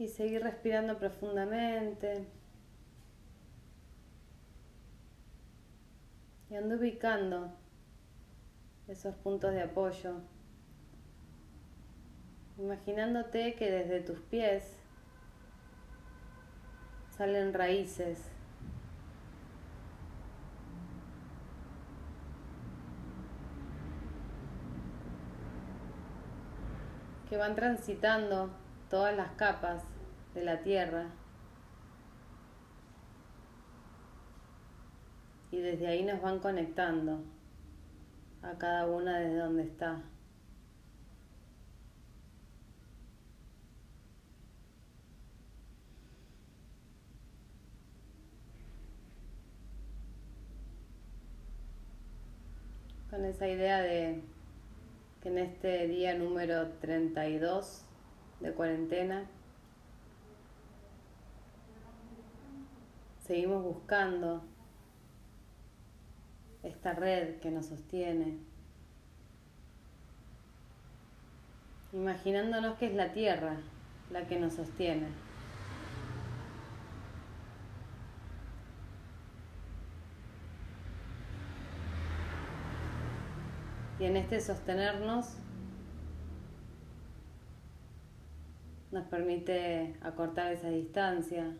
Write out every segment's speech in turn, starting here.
Y seguir respirando profundamente. Y ando ubicando esos puntos de apoyo. Imaginándote que desde tus pies salen raíces. que van transitando todas las capas de la tierra y desde ahí nos van conectando a cada una desde donde está. Con esa idea de que en este día número 32 de cuarentena seguimos buscando esta red que nos sostiene, imaginándonos que es la tierra la que nos sostiene. Y en este sostenernos nos permite acortar esa distancia,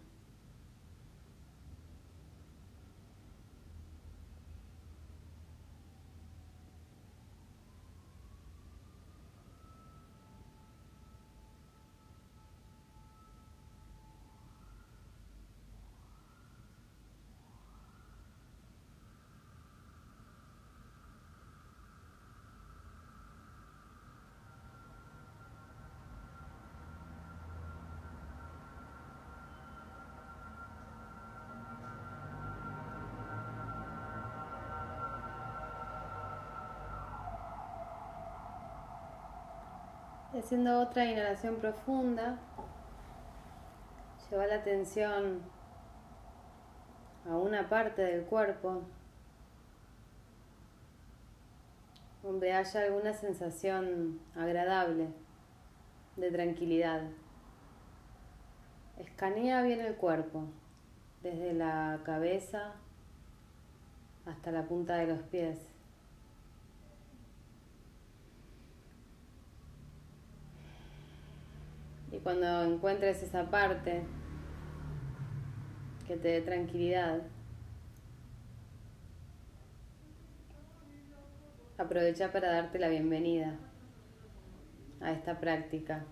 Haciendo otra inhalación profunda, lleva la atención a una parte del cuerpo donde haya alguna sensación agradable de tranquilidad. Escanea bien el cuerpo, desde la cabeza hasta la punta de los pies. Y cuando encuentres esa parte que te dé tranquilidad, aprovecha para darte la bienvenida a esta práctica.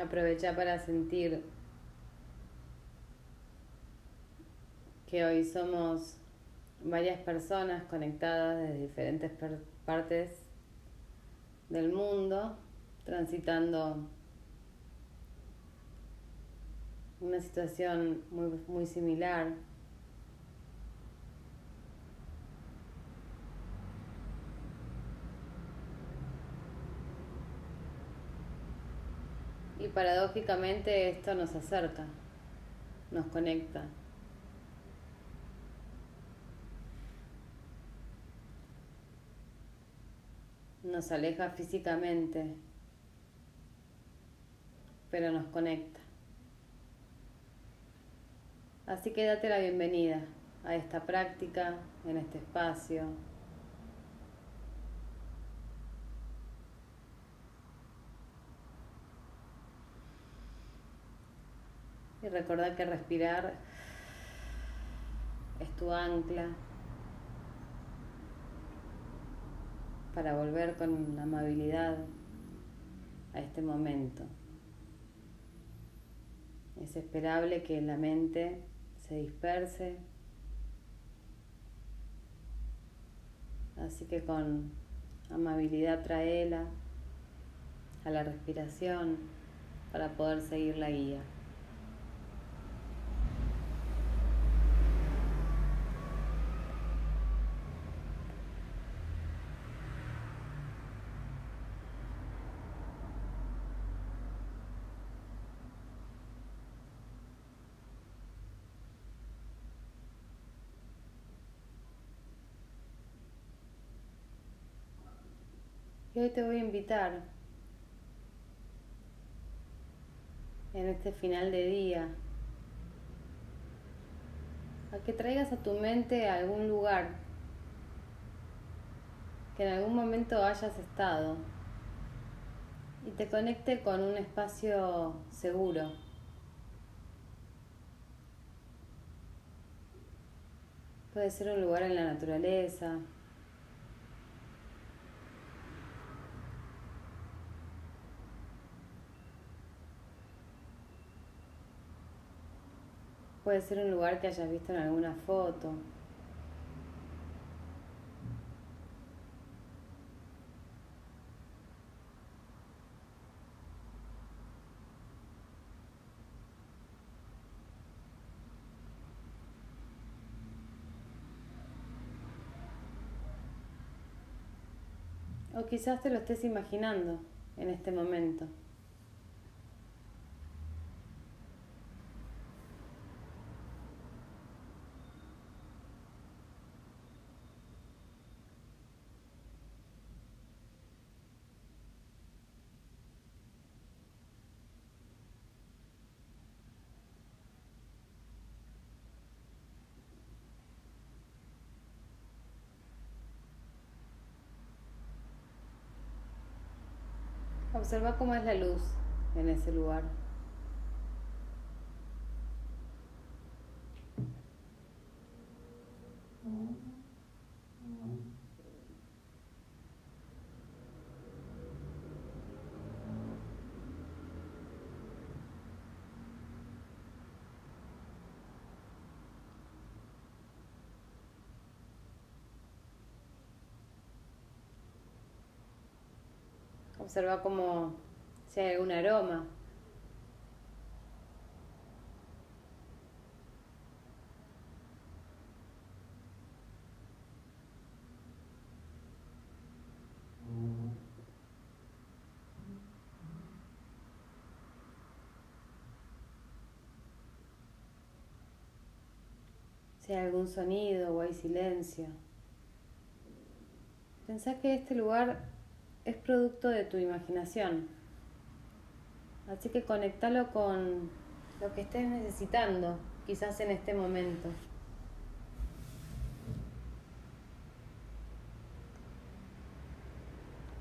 Aprovecha para sentir que hoy somos varias personas conectadas de diferentes partes del mundo, transitando una situación muy, muy similar Y paradójicamente esto nos acerca, nos conecta. Nos aleja físicamente, pero nos conecta. Así que date la bienvenida a esta práctica, en este espacio, Y recordar que respirar es tu ancla para volver con amabilidad a este momento. Es esperable que la mente se disperse, así que con amabilidad traela a la respiración para poder seguir la guía. Hoy te voy a invitar en este final de día a que traigas a tu mente a algún lugar que en algún momento hayas estado y te conecte con un espacio seguro. Puede ser un lugar en la naturaleza, Puede ser un lugar que hayas visto en alguna foto. O quizás te lo estés imaginando en este momento. Observa cómo es la luz en ese lugar. Observa como si hay algún aroma. Si hay algún sonido o hay silencio. Pensá que este lugar es producto de tu imaginación. Así que conectalo con lo que estés necesitando, quizás en este momento.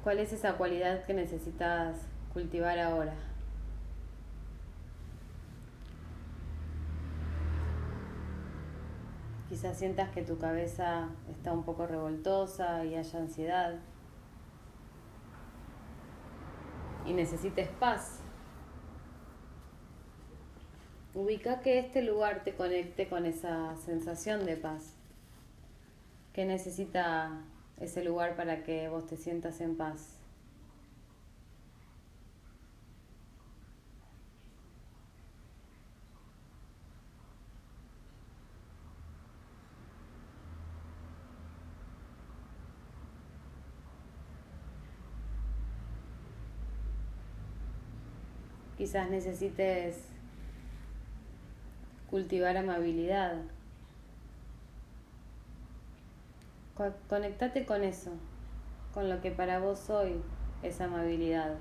¿Cuál es esa cualidad que necesitas cultivar ahora? Quizás sientas que tu cabeza está un poco revoltosa y haya ansiedad. Y necesites paz. Ubica que este lugar te conecte con esa sensación de paz. ¿Qué necesita ese lugar para que vos te sientas en paz? Quizás necesites cultivar amabilidad. Conectate con eso, con lo que para vos hoy es amabilidad.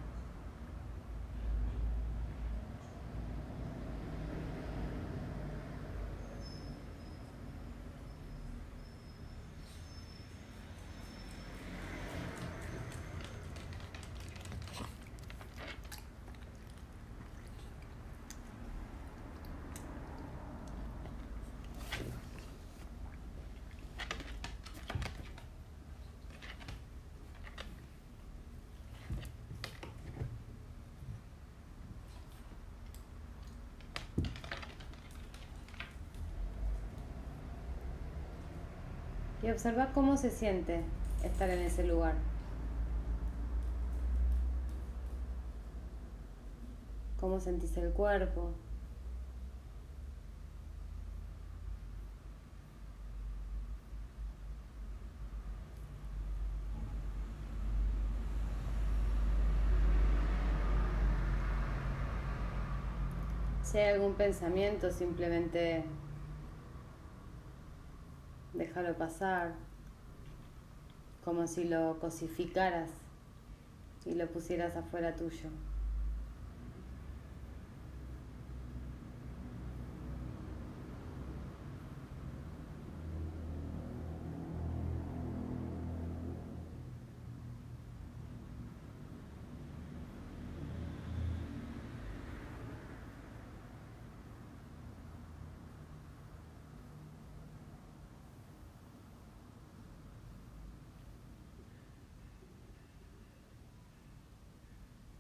Y observa cómo se siente estar en ese lugar. Cómo sentís el cuerpo. Si hay algún pensamiento, simplemente déjalo pasar, como si lo cosificaras y lo pusieras afuera tuyo.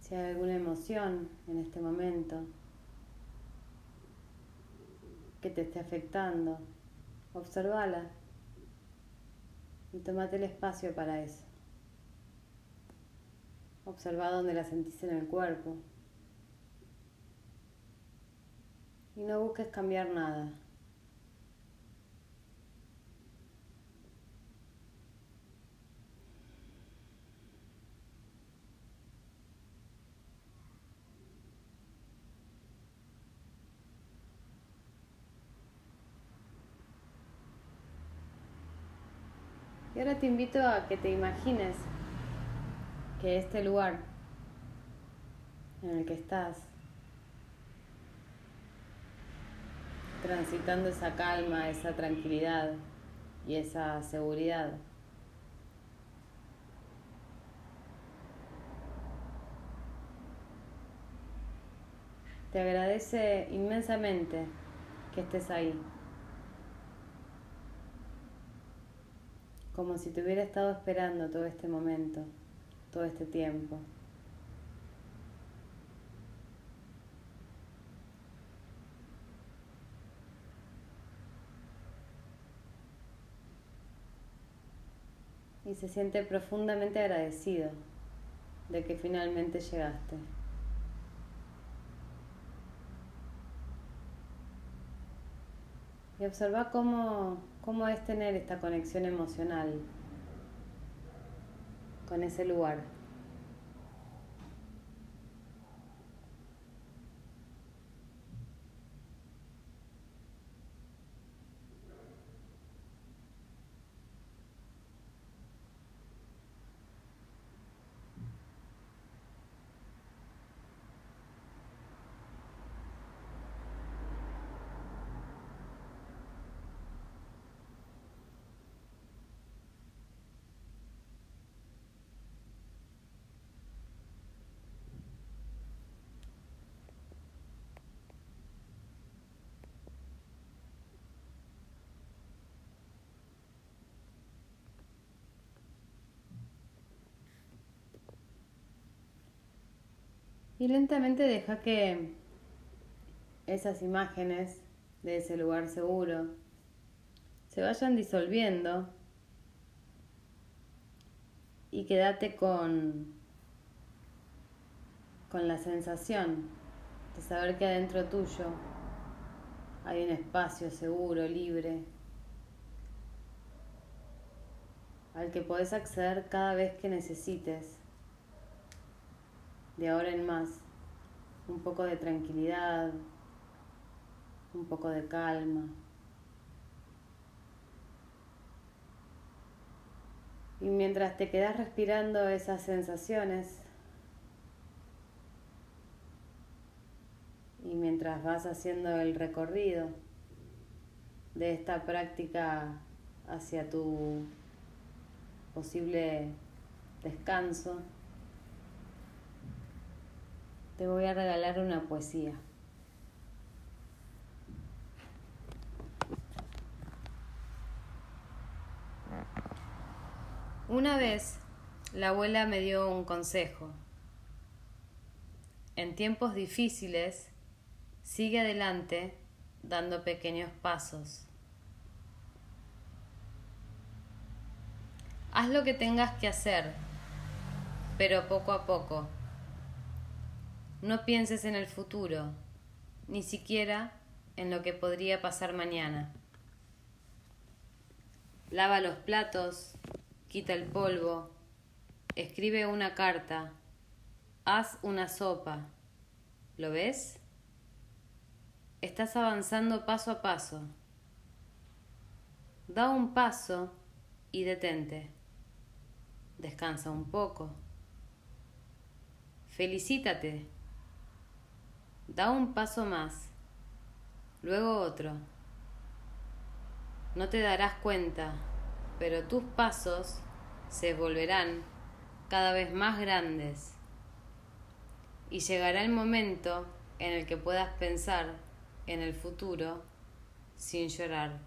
Si hay alguna emoción en este momento que te esté afectando, observala y tomate el espacio para eso. Observa dónde la sentís en el cuerpo. Y no busques cambiar nada. Y ahora te invito a que te imagines que este lugar en el que estás, transitando esa calma, esa tranquilidad y esa seguridad, te agradece inmensamente que estés ahí. Como si te hubiera estado esperando todo este momento, todo este tiempo. Y se siente profundamente agradecido de que finalmente llegaste. Y observa cómo ¿Cómo es tener esta conexión emocional con ese lugar? Y lentamente deja que esas imágenes de ese lugar seguro se vayan disolviendo y quédate con, con la sensación de saber que adentro tuyo hay un espacio seguro, libre, al que podés acceder cada vez que necesites de ahora en más un poco de tranquilidad, un poco de calma. Y mientras te quedas respirando esas sensaciones, y mientras vas haciendo el recorrido de esta práctica hacia tu posible descanso, te voy a regalar una poesía. Una vez la abuela me dio un consejo. En tiempos difíciles, sigue adelante dando pequeños pasos. Haz lo que tengas que hacer, pero poco a poco. No pienses en el futuro, ni siquiera en lo que podría pasar mañana. Lava los platos, quita el polvo, escribe una carta, haz una sopa. ¿Lo ves? Estás avanzando paso a paso. Da un paso y detente. Descansa un poco. Felicítate. Da un paso más, luego otro. No te darás cuenta, pero tus pasos se volverán cada vez más grandes y llegará el momento en el que puedas pensar en el futuro sin llorar.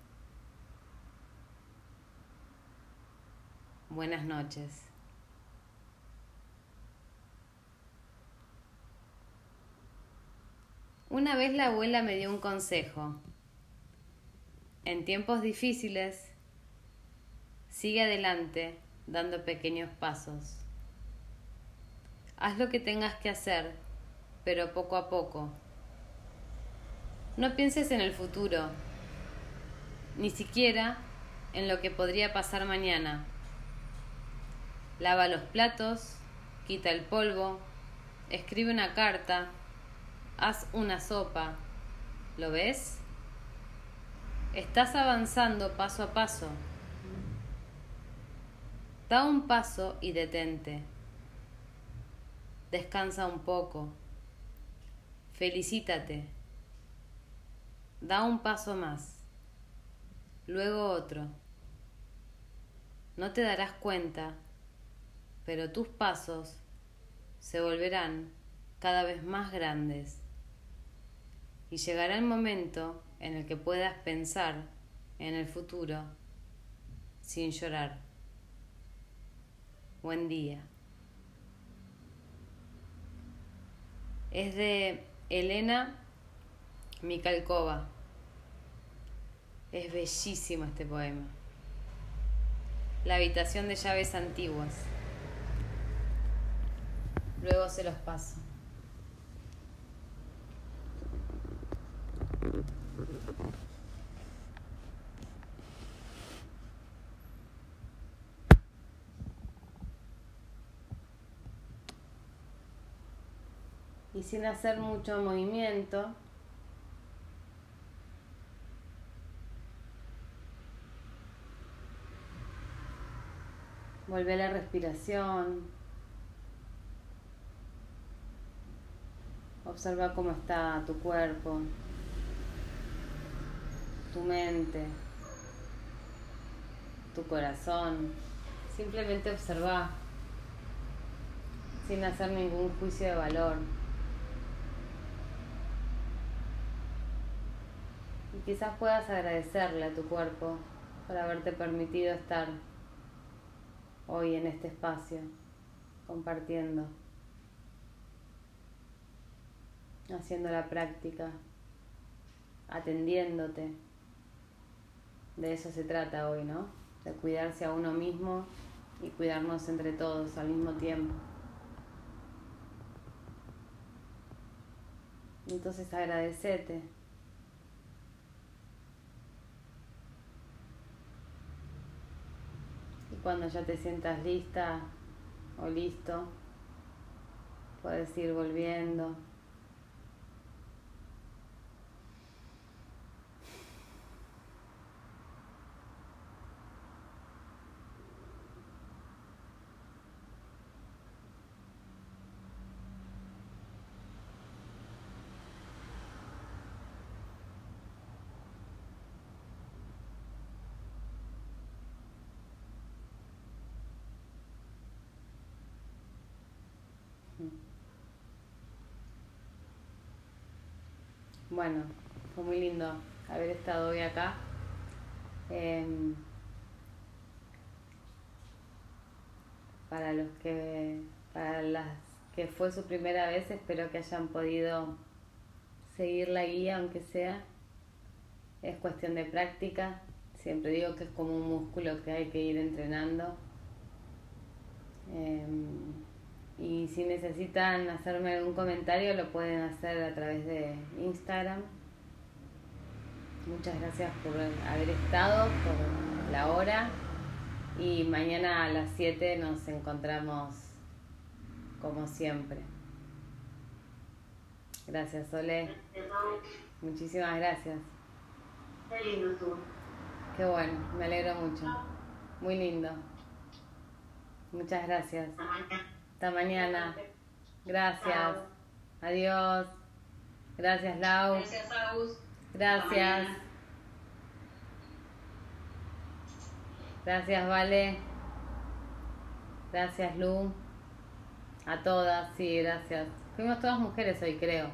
Buenas noches. Una vez la abuela me dio un consejo. En tiempos difíciles, sigue adelante dando pequeños pasos. Haz lo que tengas que hacer, pero poco a poco. No pienses en el futuro, ni siquiera en lo que podría pasar mañana. Lava los platos, quita el polvo, escribe una carta, haz una sopa. ¿Lo ves? Estás avanzando paso a paso. Da un paso y detente. Descansa un poco. Felicítate. Da un paso más. Luego otro. No te darás cuenta, pero tus pasos se volverán cada vez más grandes y llegará el momento en el que puedas pensar en el futuro sin llorar. Buen día. Es de Elena Mikalkova. Es bellísimo este poema. La habitación de llaves antiguas. Luego se los paso. Y sin hacer mucho movimiento, vuelve la respiración. Observa cómo está tu cuerpo tu mente, tu corazón. Simplemente observa sin hacer ningún juicio de valor. Quizás puedas agradecerle a tu cuerpo por haberte permitido estar hoy en este espacio, compartiendo, haciendo la práctica, atendiéndote. De eso se trata hoy, ¿no? De cuidarse a uno mismo y cuidarnos entre todos al mismo tiempo. Entonces agradecete. Cuando ya te sientas lista o listo, puedes ir volviendo. Bueno, fue muy lindo haber estado hoy acá. Em, para los que, para las que fue su primera vez, espero que hayan podido seguir la guía, aunque sea. Es cuestión de práctica. Siempre digo que es como un músculo que hay que ir entrenando. Em, y si necesitan hacerme algún comentario lo pueden hacer a través de Instagram. Muchas gracias por haber estado, por la hora. Y mañana a las 7 nos encontramos como siempre. Gracias, Sole. Muchísimas gracias. Qué lindo tú. Qué bueno, me alegro mucho. Muy lindo. Muchas gracias. Hasta mañana. Gracias. Chao. Adiós. Gracias, Lau. Gracias, Agus. Gracias. Gracias, Vale. Gracias, Lu. A todas, sí, gracias. Fuimos todas mujeres hoy, creo.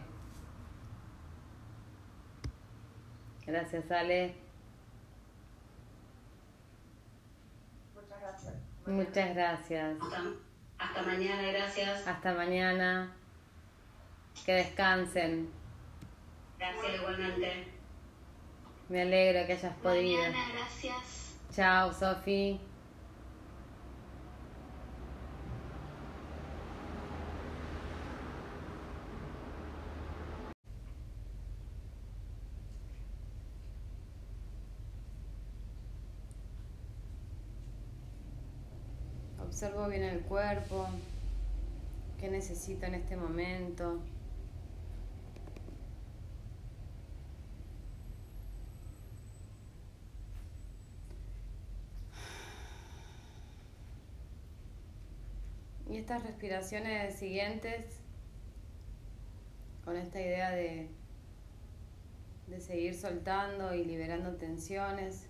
Gracias, Ale. Muchas gracias. Muchas gracias. Hasta, mañana, gracias. Hasta mañana. Que descansen. Gracias igualmente. Me alegro que hayas podido. Mañana, gracias. Chao, Sofi. Observo bien el cuerpo, qué necesito en este momento. Y estas respiraciones siguientes, con esta idea de, de seguir soltando y liberando tensiones,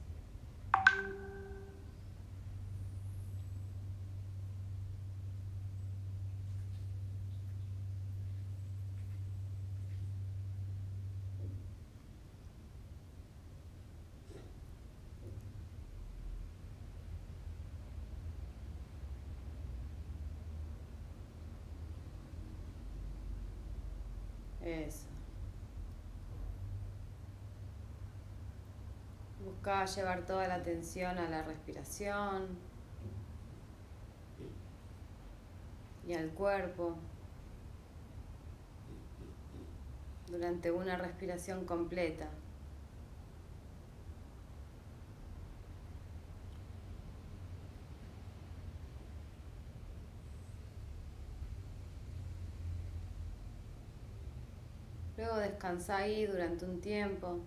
Eso. Busca llevar toda la atención a la respiración y al cuerpo durante una respiración completa. Luego descansa ahí durante un tiempo.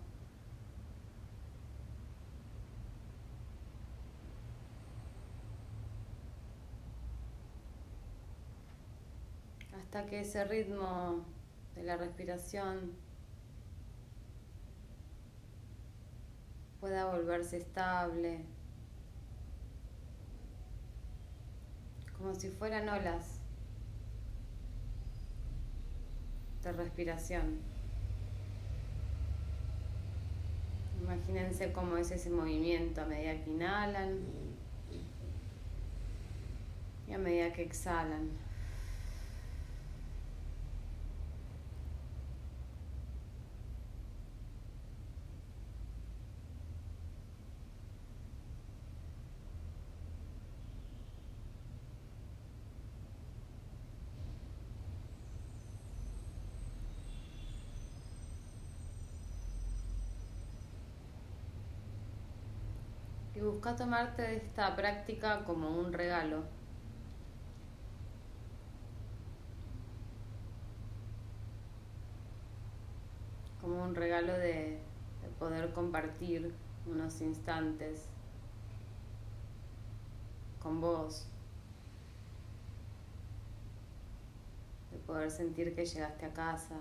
Hasta que ese ritmo de la respiración pueda volverse estable, como si fueran olas de respiración. Imagínense cómo es ese movimiento a medida que inhalan y a medida que exhalan. Y busca tomarte esta práctica como un regalo. Como un regalo de, de poder compartir unos instantes con vos. De poder sentir que llegaste a casa.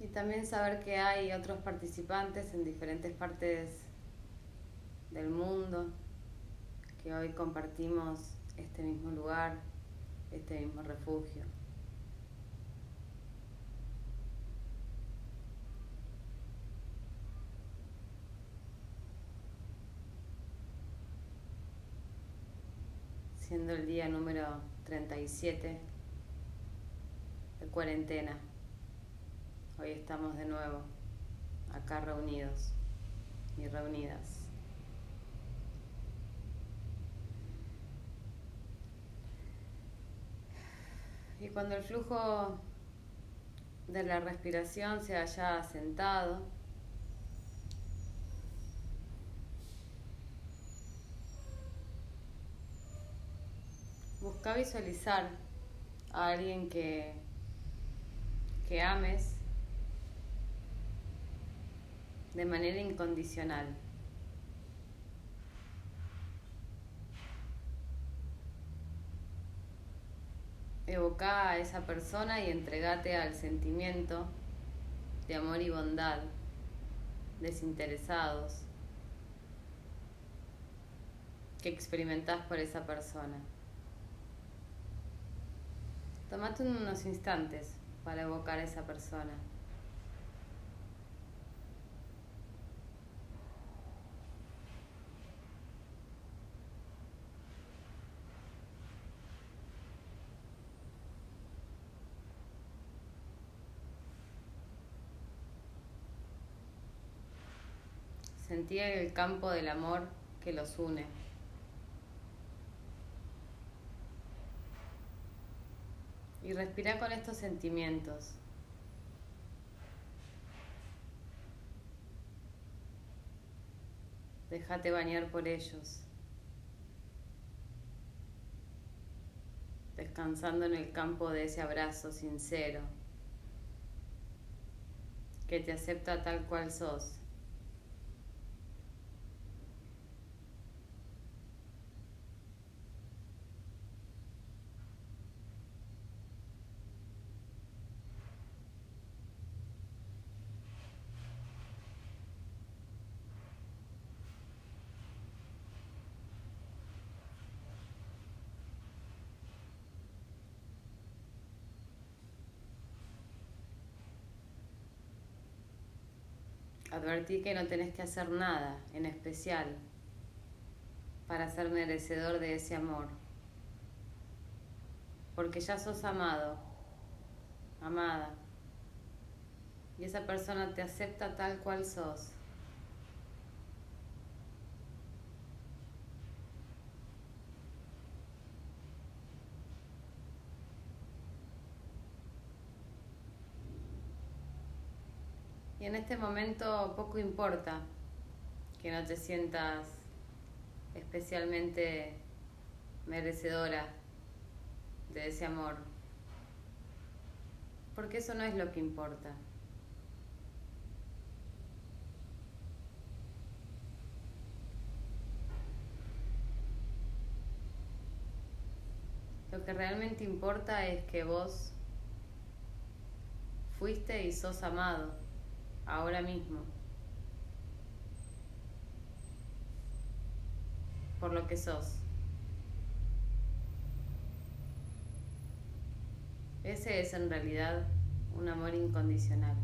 Y también saber que hay otros participantes en diferentes partes del mundo, que hoy compartimos este mismo lugar, este mismo refugio. Siendo el día número 37 de cuarentena. Hoy estamos de nuevo acá reunidos y reunidas. Y cuando el flujo de la respiración se haya asentado, busca visualizar a alguien que, que ames de manera incondicional. Evoca a esa persona y entregate al sentimiento de amor y bondad, desinteresados, que experimentás por esa persona. Tomate unos instantes para evocar a esa persona. Sentí el campo del amor que los une. Y respira con estos sentimientos. Déjate bañar por ellos. Descansando en el campo de ese abrazo sincero que te acepta tal cual sos. Advertí que no tenés que hacer nada en especial para ser merecedor de ese amor. Porque ya sos amado, amada. Y esa persona te acepta tal cual sos. En este momento poco importa que no te sientas especialmente merecedora de ese amor. Porque eso no es lo que importa. Lo que realmente importa es que vos fuiste y sos amado ahora mismo, por lo que sos. Ese es en realidad un amor incondicional.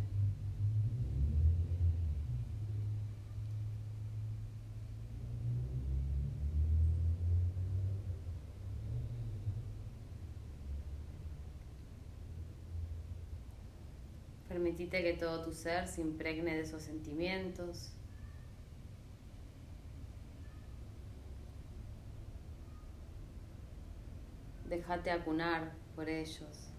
Permitite que todo tu ser se impregne de esos sentimientos. Déjate acunar por ellos.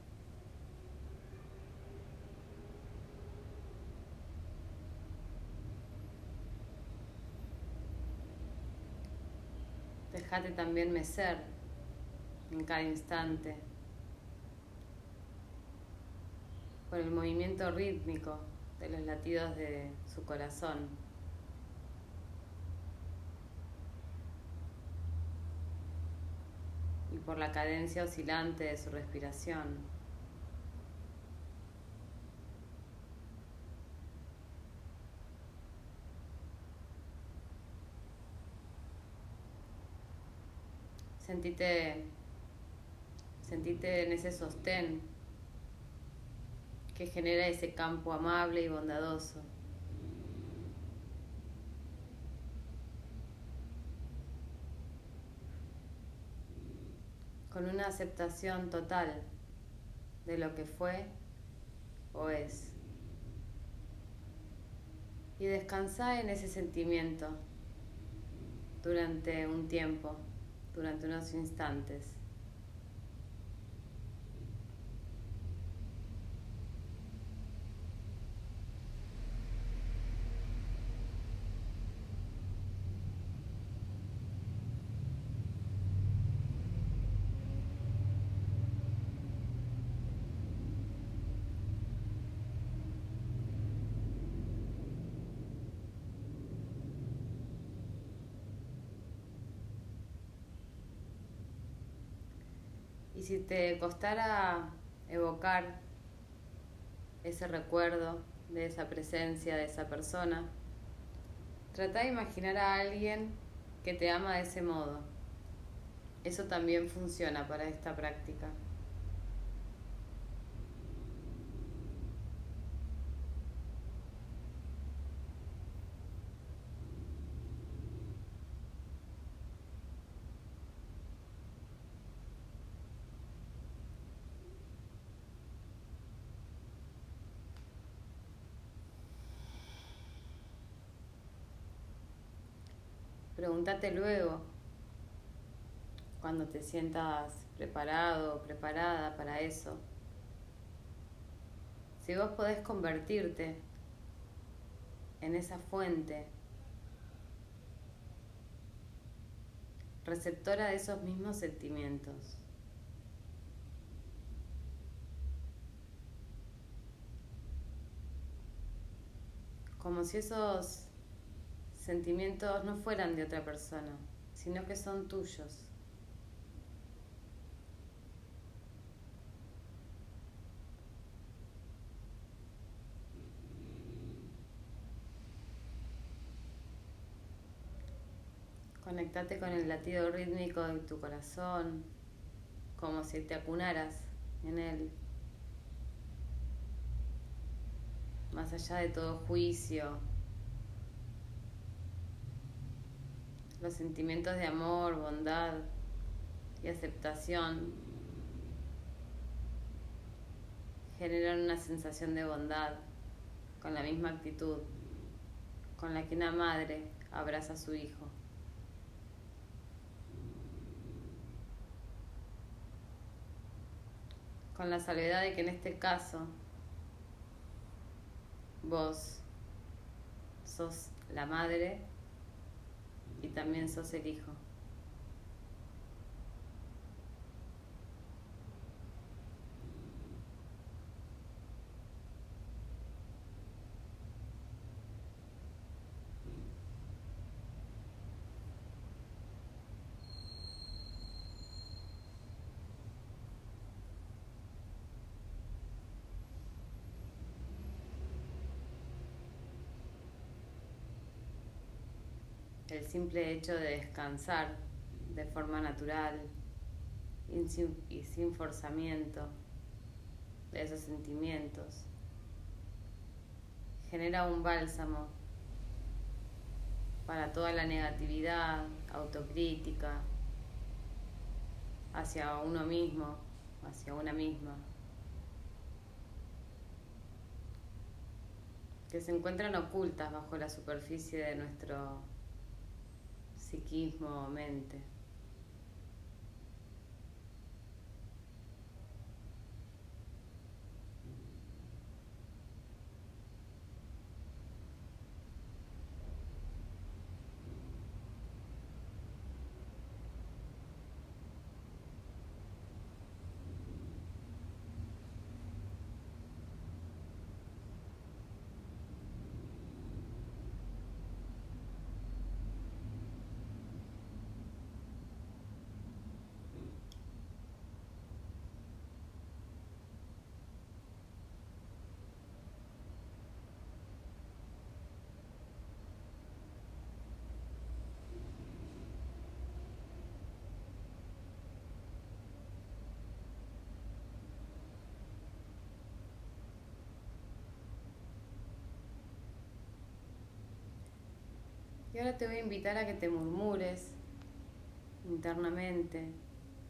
Déjate también mecer en cada instante. Con el movimiento rítmico de los latidos de su corazón. Y por la cadencia oscilante de su respiración. Sentite, sentite en ese sostén que genera ese campo amable y bondadoso. Con una aceptación total de lo que fue o es. Y descansa en ese sentimiento durante un tiempo, durante unos instantes. Si te costara evocar ese recuerdo de esa presencia, de esa persona, trata de imaginar a alguien que te ama de ese modo. Eso también funciona para esta práctica. Pregúntate luego, cuando te sientas preparado o preparada para eso, si vos podés convertirte en esa fuente receptora de esos mismos sentimientos. Como si esos sentimientos no fueran de otra persona, sino que son tuyos. Conectate con el latido rítmico de tu corazón, como si te acunaras en él. Más allá de todo juicio, los sentimientos de amor, bondad y aceptación generan una sensación de bondad con la misma actitud con la que una madre abraza a su hijo. Con la salvedad de que en este caso vos sos la madre y también sos el hijo. El simple hecho de descansar de forma natural y sin, forzamiento de esos sentimientos genera un bálsamo para toda la negatividad, autocrítica hacia uno mismo, hacia una misma, que se encuentran ocultas bajo la superficie de nuestro psiquismo, mente. Y ahora te voy a invitar a que te murmures internamente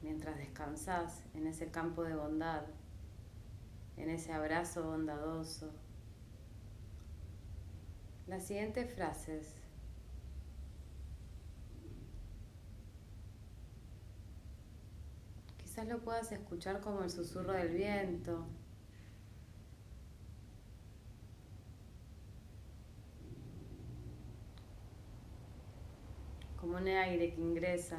mientras descansas en ese campo de bondad, en ese abrazo bondadoso. Las siguientes frases. Quizás lo puedas escuchar como el susurro del viento, aire que ingresa.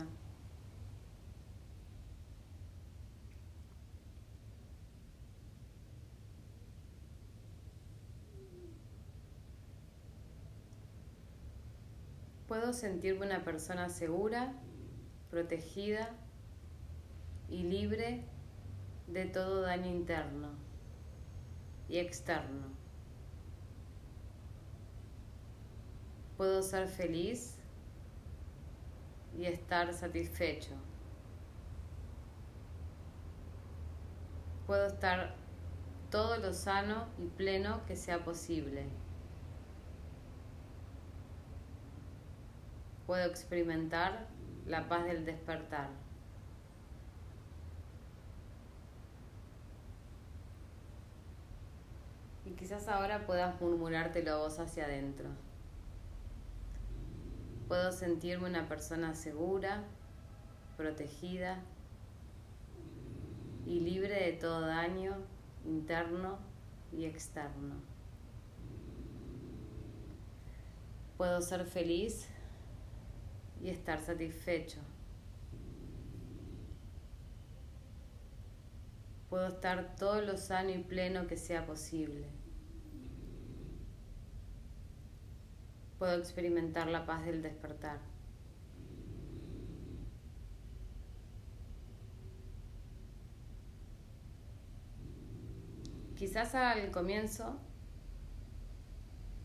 Puedo sentirme una persona segura, protegida y libre de todo daño interno y externo. Puedo ser feliz y estar satisfecho. Puedo estar todo lo sano y pleno que sea posible. Puedo experimentar la paz del despertar. Y quizás ahora puedas murmurártelo voz hacia adentro. Puedo sentirme una persona segura, protegida y libre de todo daño interno y externo. Puedo ser feliz y estar satisfecho. Puedo estar todo lo sano y pleno que sea posible. Puedo experimentar la paz del despertar. Quizás al comienzo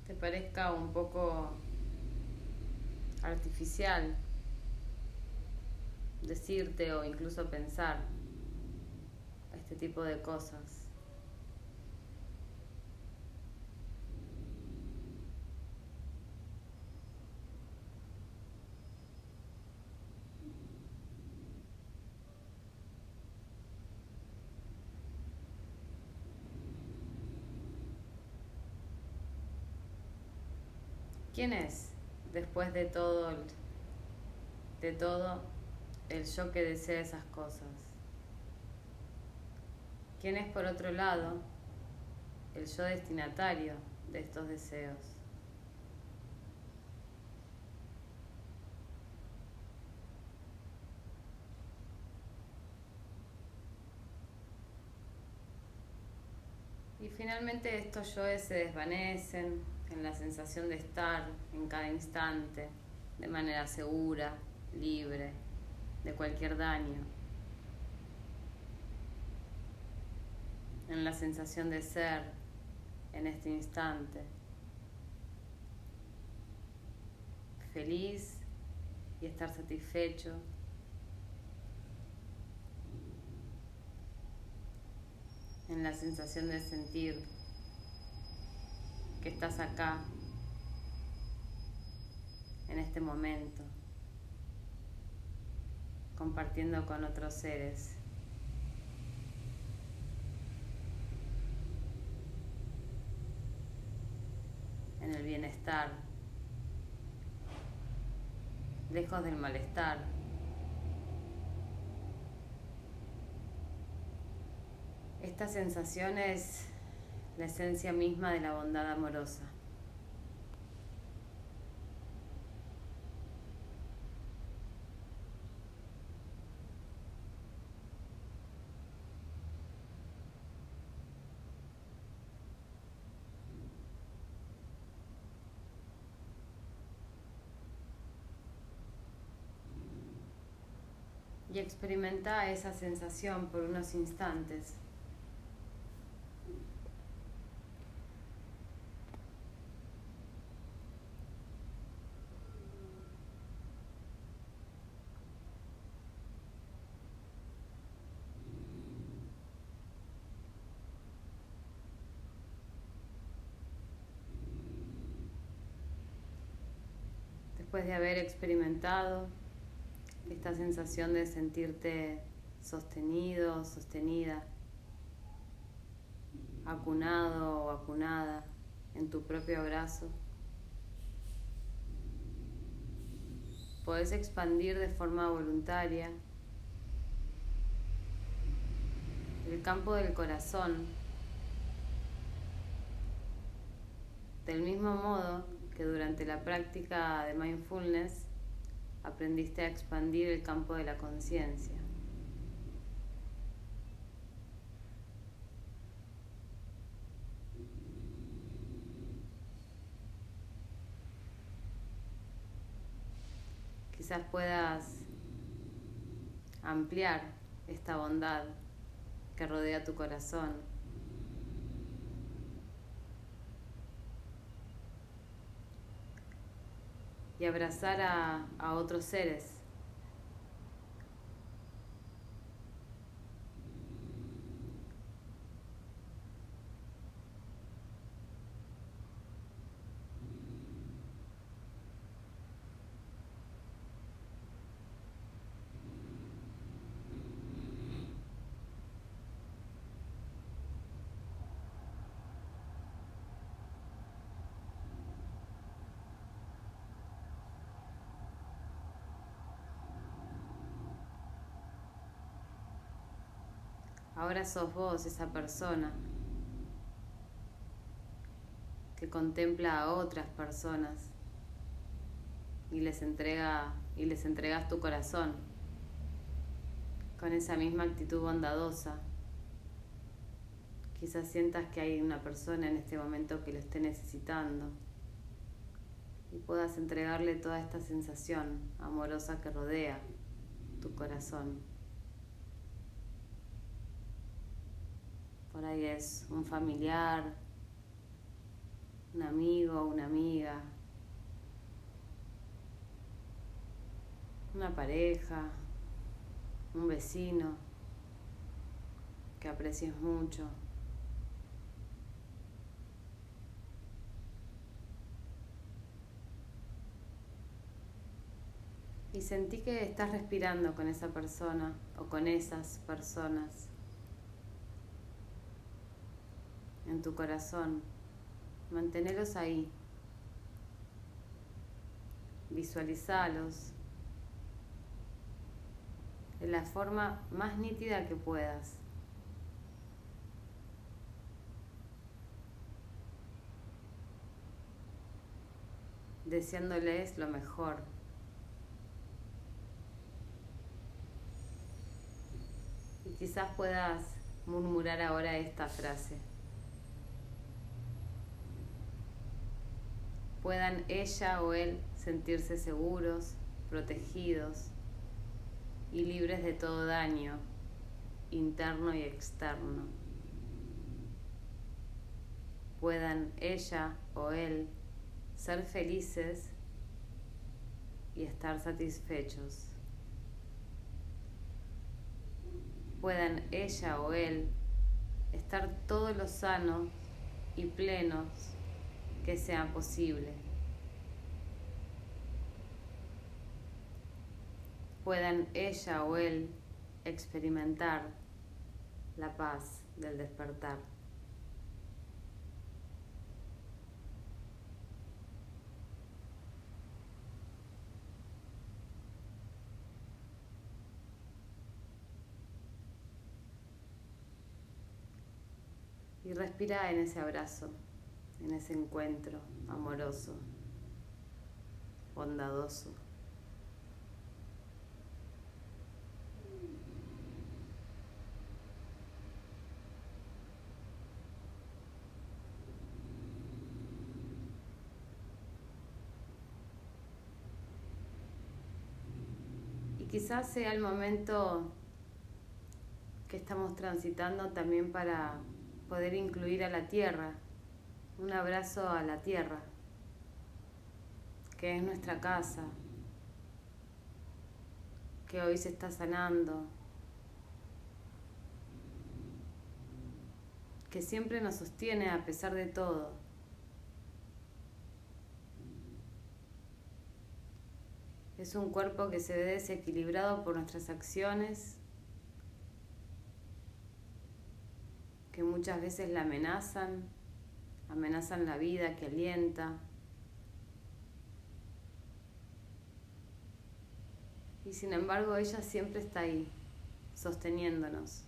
te parezca un poco artificial decirte o incluso pensar este tipo de cosas. ¿Quién es? después de todo, de todo el yo que desea esas cosas. ¿Quién es por otro lado el yo destinatario de estos deseos? Y finalmente estos yoes se desvanecen, en la sensación de estar en cada instante de manera segura, libre de cualquier daño, en la sensación de ser en este instante, feliz y estar satisfecho. en la sensación de sentir que estás acá, en este momento, compartiendo con otros seres. en el bienestar, lejos del malestar. Estas sensaciones la esencia misma de la bondad amorosa. y experimenta esa sensación por unos instantes. después de haber experimentado esta sensación de sentirte sostenido, sostenida, acunado o acunada en tu propio abrazo, podés expandir de forma voluntaria el campo del corazón del mismo modo que durante la práctica de mindfulness aprendiste a expandir el campo de la conciencia. Quizás puedas ampliar esta bondad que rodea tu corazón. Y abrazar a, a otros seres. Ahora sos vos esa persona que contempla a otras personas y les entrega y les entregas tu corazón con esa misma actitud bondadosa. Quizás sientas que hay una persona en este momento que lo esté necesitando y puedas entregarle toda esta sensación amorosa que rodea tu corazón. Por ahí es un familiar, un amigo, una amiga, una pareja, un vecino que aprecies mucho. Y sentí que estás respirando con esa persona o con esas personas. En tu corazón. Mantenerlos ahí. Visualizalos de la forma más nítida que puedas. deseándoles lo mejor. Y quizás puedas murmurar ahora esta frase. Puedan ella o él sentirse seguros, protegidos y libres de todo daño interno y externo. Puedan ella o él ser felices y estar satisfechos. Puedan ella o él estar todos los sanos y plenos que sea posible. Puedan ella o él experimentar la paz del despertar. Y respira en ese abrazo en ese encuentro amoroso, bondadoso. Y quizás sea el momento que estamos transitando también para poder incluir a la tierra un abrazo a la tierra, que es nuestra casa, que hoy se está sanando, que siempre nos sostiene a pesar de todo. Es un cuerpo que se ve desequilibrado por nuestras acciones, que muchas veces la amenazan amenazan la vida que alienta. Y sin embargo ella siempre está ahí, sosteniéndonos.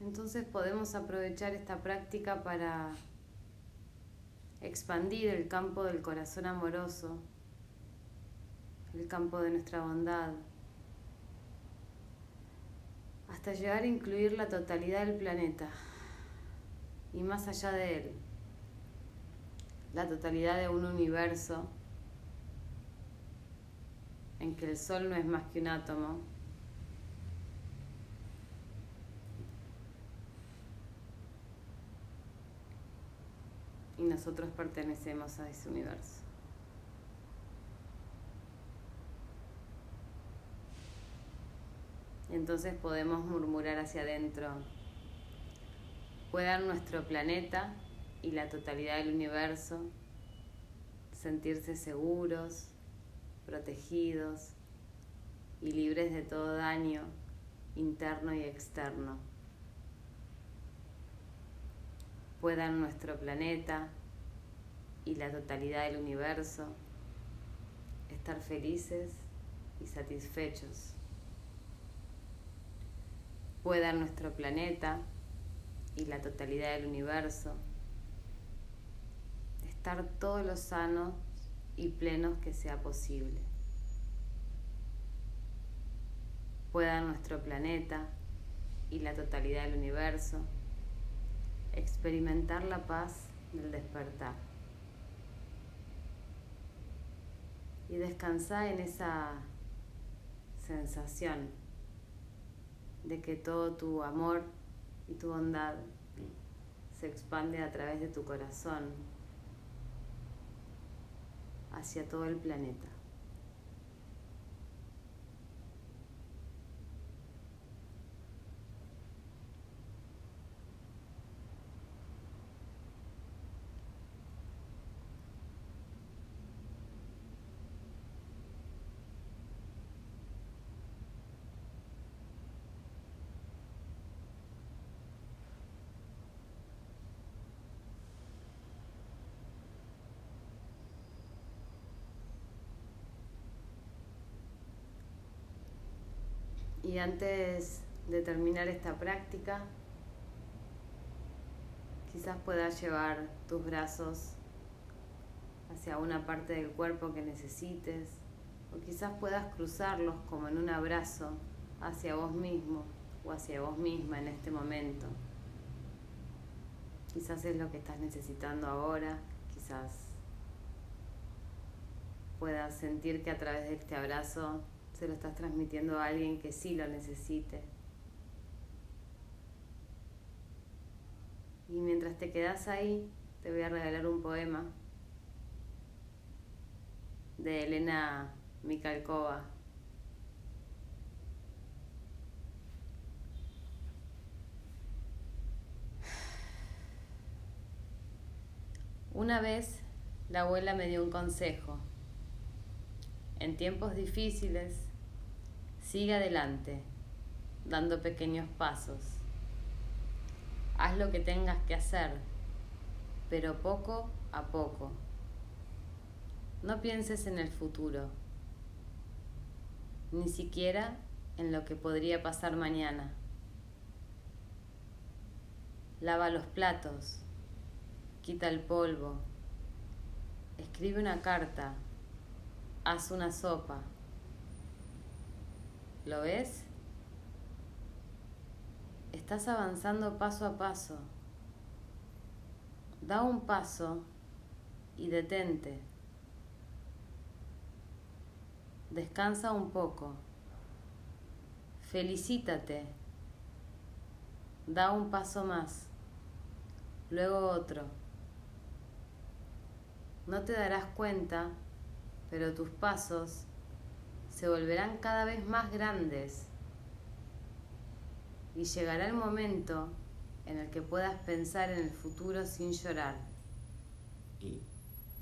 Entonces podemos aprovechar esta práctica para expandir el campo del corazón amoroso, el campo de nuestra bondad hasta llegar a incluir la totalidad del planeta. Y más allá de él, la totalidad de un universo en que el Sol no es más que un átomo, y nosotros pertenecemos a ese universo. Entonces podemos murmurar hacia adentro, puedan nuestro planeta y la totalidad del universo sentirse seguros, protegidos y libres de todo daño interno y externo. Puedan nuestro planeta y la totalidad del universo estar felices y satisfechos. Puedan nuestro planeta y la totalidad del universo estar todos los sanos y plenos que sea posible. Pueda nuestro planeta y la totalidad del universo experimentar la paz del despertar. Y descansar en esa sensación de que todo tu amor y tu bondad se expande a través de tu corazón hacia todo el planeta. Y antes de terminar esta práctica, quizás puedas llevar tus brazos hacia una parte del cuerpo que necesites, o quizás puedas cruzarlos como en un abrazo hacia vos mismo o hacia vos misma en este momento. Quizás es lo que estás necesitando ahora, quizás puedas sentir que a través de este abrazo se lo estás transmitiendo a alguien que sí lo necesite. Y mientras te quedas ahí, te voy a regalar un poema de Elena Mikalkova. Una vez la abuela me dio un consejo. En tiempos difíciles, Sigue adelante, dando pequeños pasos. Haz lo que tengas que hacer, pero poco a poco. No pienses en el futuro, ni siquiera en lo que podría pasar mañana. Lava los platos, quita el polvo, escribe una carta, haz una sopa ¿Lo ves? Estás avanzando paso a paso. Da un paso y detente. Descansa un poco. Felicítate. Da un paso más. Luego otro. No te darás cuenta, pero tus pasos se volverán cada vez más grandes y llegará el momento en el que puedas pensar en el futuro sin llorar.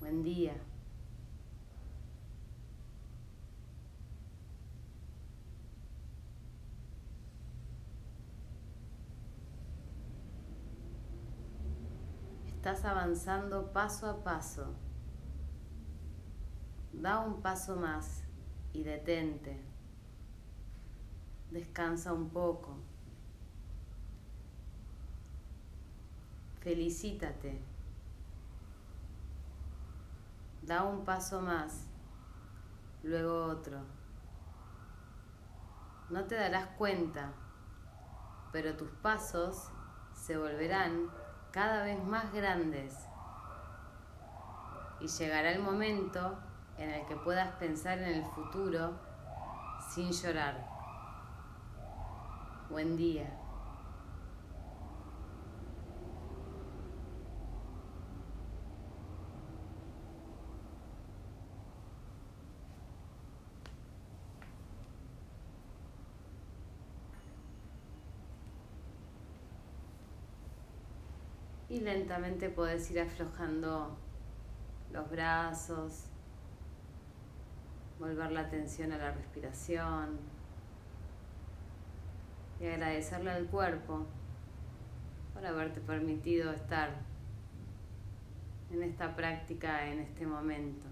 Buen día. Estás avanzando paso a paso. Da un paso más y detente. Descansa un poco. Felicítate. Da un paso más, luego otro. No te darás cuenta, pero tus pasos se volverán cada vez más grandes y llegará el momento en el que puedas pensar en el futuro sin llorar. Buen día. Y lentamente puedes ir aflojando los brazos, volver la atención a la respiración y agradecerle al cuerpo por haberte permitido estar en esta práctica en este momento.